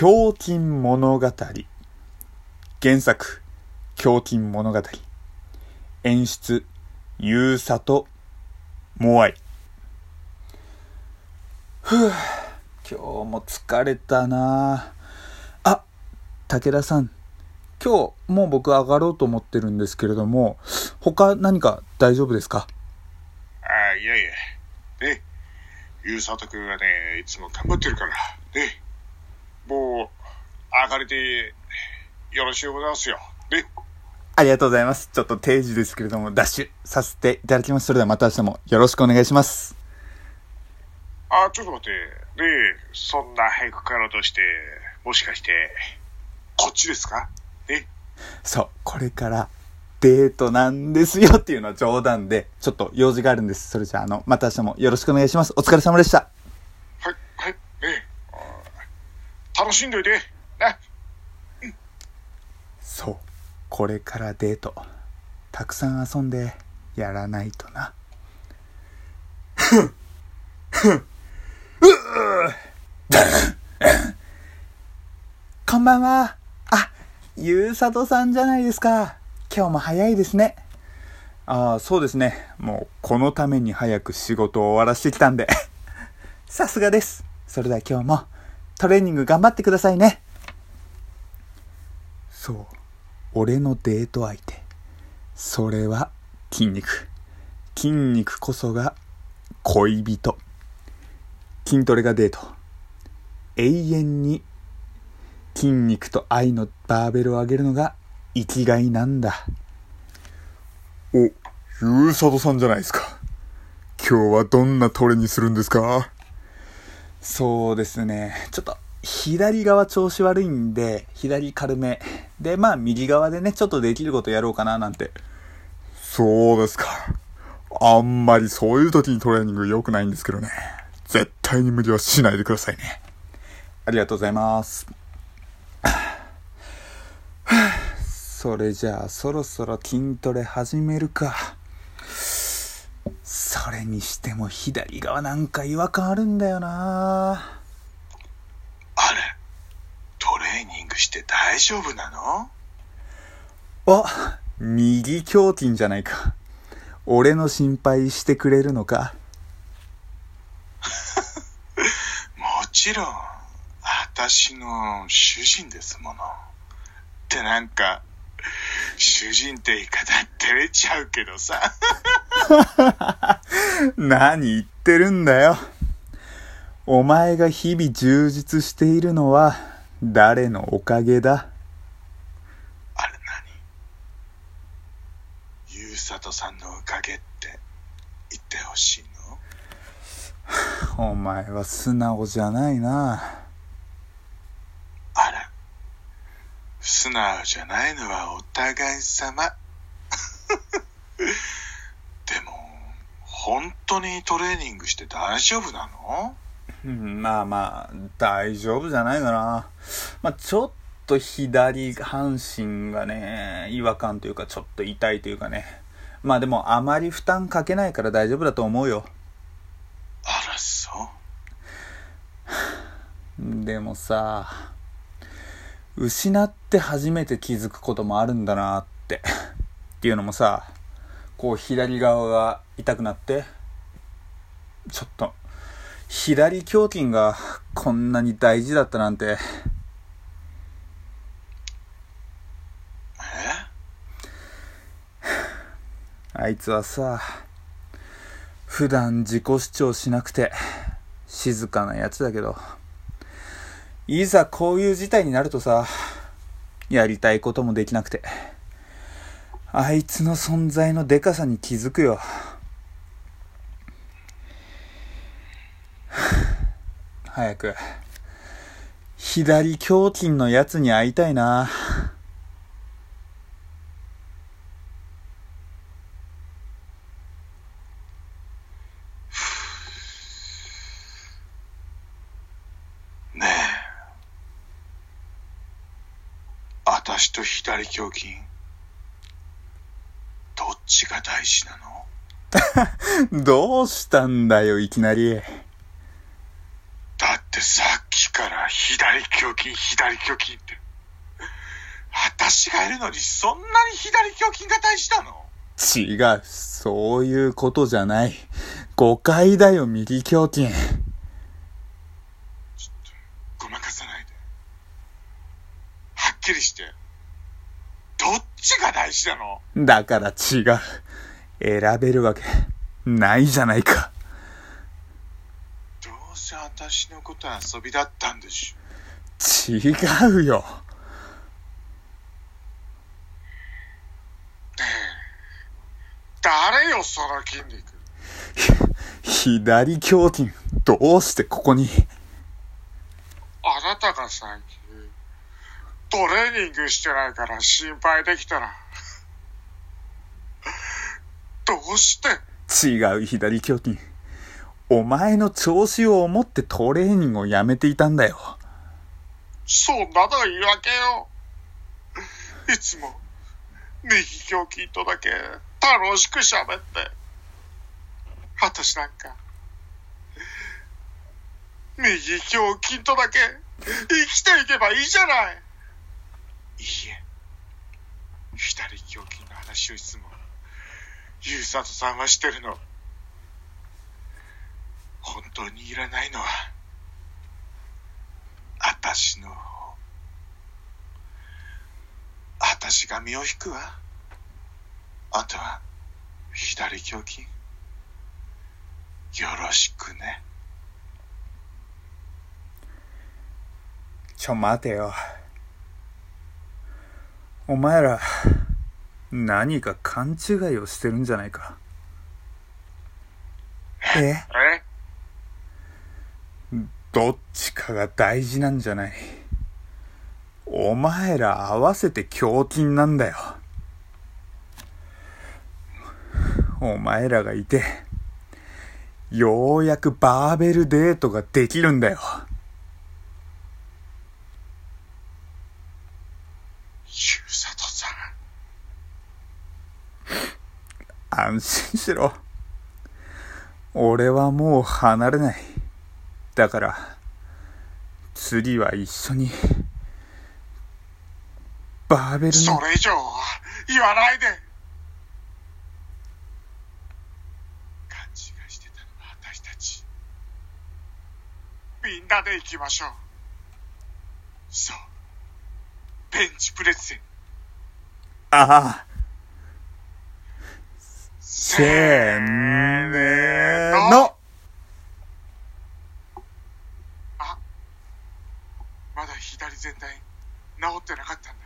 胸筋物語。原作、胸筋物語。演出、ゆうさと、もあい。ふぅ、今日も疲れたなあ、武田さん。今日、もう僕上がろうと思ってるんですけれども、他何か大丈夫ですか？ああ、いやいや。ね。ゆうさとくんがね、いつも頑張ってるから。ね。もう、上がれて、よろしゅうございますよ。ね。ありがとうございます。ちょっと定時ですけれども、ダッシュさせていただきます。それではまた明日もよろしくお願いします。あ、ちょっと待って。ねそんな早く帰ろうとして、もしかして、こっちですか？ね。そう、これからデートなんですよっていうのは冗談で、ちょっと用事があるんです。それじゃあ、あの、また明日もよろしくお願いします。お疲れ様でした。はい、はい、ねあー楽しんどいて。ね。そう、これからデート、たくさん遊んでやらないとな。ふん、ふん、うぅこん。ばん。は。あ、ゆうさとさん。じゃないですか。今日も早いですね。ああ、そうですね。もう、このために早く仕事を終わらしてきたん。で。さすがです。それでは今日もトレーニング頑張ってくださいね。そう。俺のデート相手。それは筋肉。筋肉こそが恋人。筋トレがデート。永遠に筋肉と愛のバーベルを上げるのが生きがいなんだ。お、ゆうさとさんじゃないですか。今日はどんなトレにするんですか？そうですね。ちょっと左側調子悪いんで、左軽め。で、まあ右側でね、ちょっとできることやろうかななんて。そうですか。あんまりそういう時にトレーニング良くないんですけどね。絶対に無理はしないでくださいね。ありがとうございます。それじゃあそろそろ筋トレ始めるか。それにしても左側なんか違和感あるんだよなあれ、トレーニングして大丈夫なの？あ、右胸筋じゃないか。俺の心配してくれるのか もちろん、私の主人ですもの。ってなんか、主人って言い方照れちゃうけどさ。何言ってるんだよ。お前が日々充実しているのは誰のおかげだ？あれ何？ゆうさとさんのおかげって言ってほしいの？お前は素直じゃないな。あら、素直じゃないのはお互い様。でも、本当にトレーニングして大丈夫なの？うんまあまあ、大丈夫じゃないかな。まあちょっと左半身がね、違和感というかちょっと痛いというかね。まあでもあまり負担かけないから大丈夫だと思うよ。あら、そう。でもさ、失って初めて気づくこともあるんだなって。っていうのもさ、こう左側が痛くなって、ちょっと、左胸筋がこんなに大事だったなんて、え？あいつはさ、普段自己主張しなくて静かなやつだけど、いざこういう事態になるとさ、やりたいこともできなくて、あいつの存在のデカさに気づくよ。早く、左胸筋のやつに会いたいな。ねえ。私と左胸筋、どっちが大事なの？どうしたんだよ、いきなり。だってさっきから左胸筋、左胸筋って。私がいるのにそんなに左胸筋が大事なの？違う。そういうことじゃない。誤解だよ、右胸筋。ごまかさないで。はっきりして。どっちが大事なの？だから違う。選べるわけないじゃないか。私のことは遊びだったんでしょ。違うよ。誰よ、その筋肉。左胸筋、どうしてここに？あなたが最近、トレーニングしてないから心配できたら。どうして？違う左胸筋。お前の調子を思ってトレーニングをやめていたんだよ。そんなの言い訳よ。いつも、右胸筋とだけ楽しく喋って。私なんか、右胸筋とだけ生きていけばいいじゃない。いいえ、左胸筋の話をいつも、ゆうさとさんはしてるの。本当にいらないのは、私の方。私が身を引くわ。あとは、左胸筋。よろしくね。ちょ待てよ。お前ら、何か勘違いをしてるんじゃないか。え？え？どっちかが大事なんじゃない？お前ら合わせて胸筋なんだよ。お前らがいて、ようやくバーベルデートができるんだよ。ゆうさとさん。安心しろ。俺はもう離れない。だから、次は一緒に、バーベルの、それ以上は言わないで。勘違いしてたのは私たち。みんなで行きましょう。そう。ベンチプレスでああ、せせーのまだ左全体治ってなかった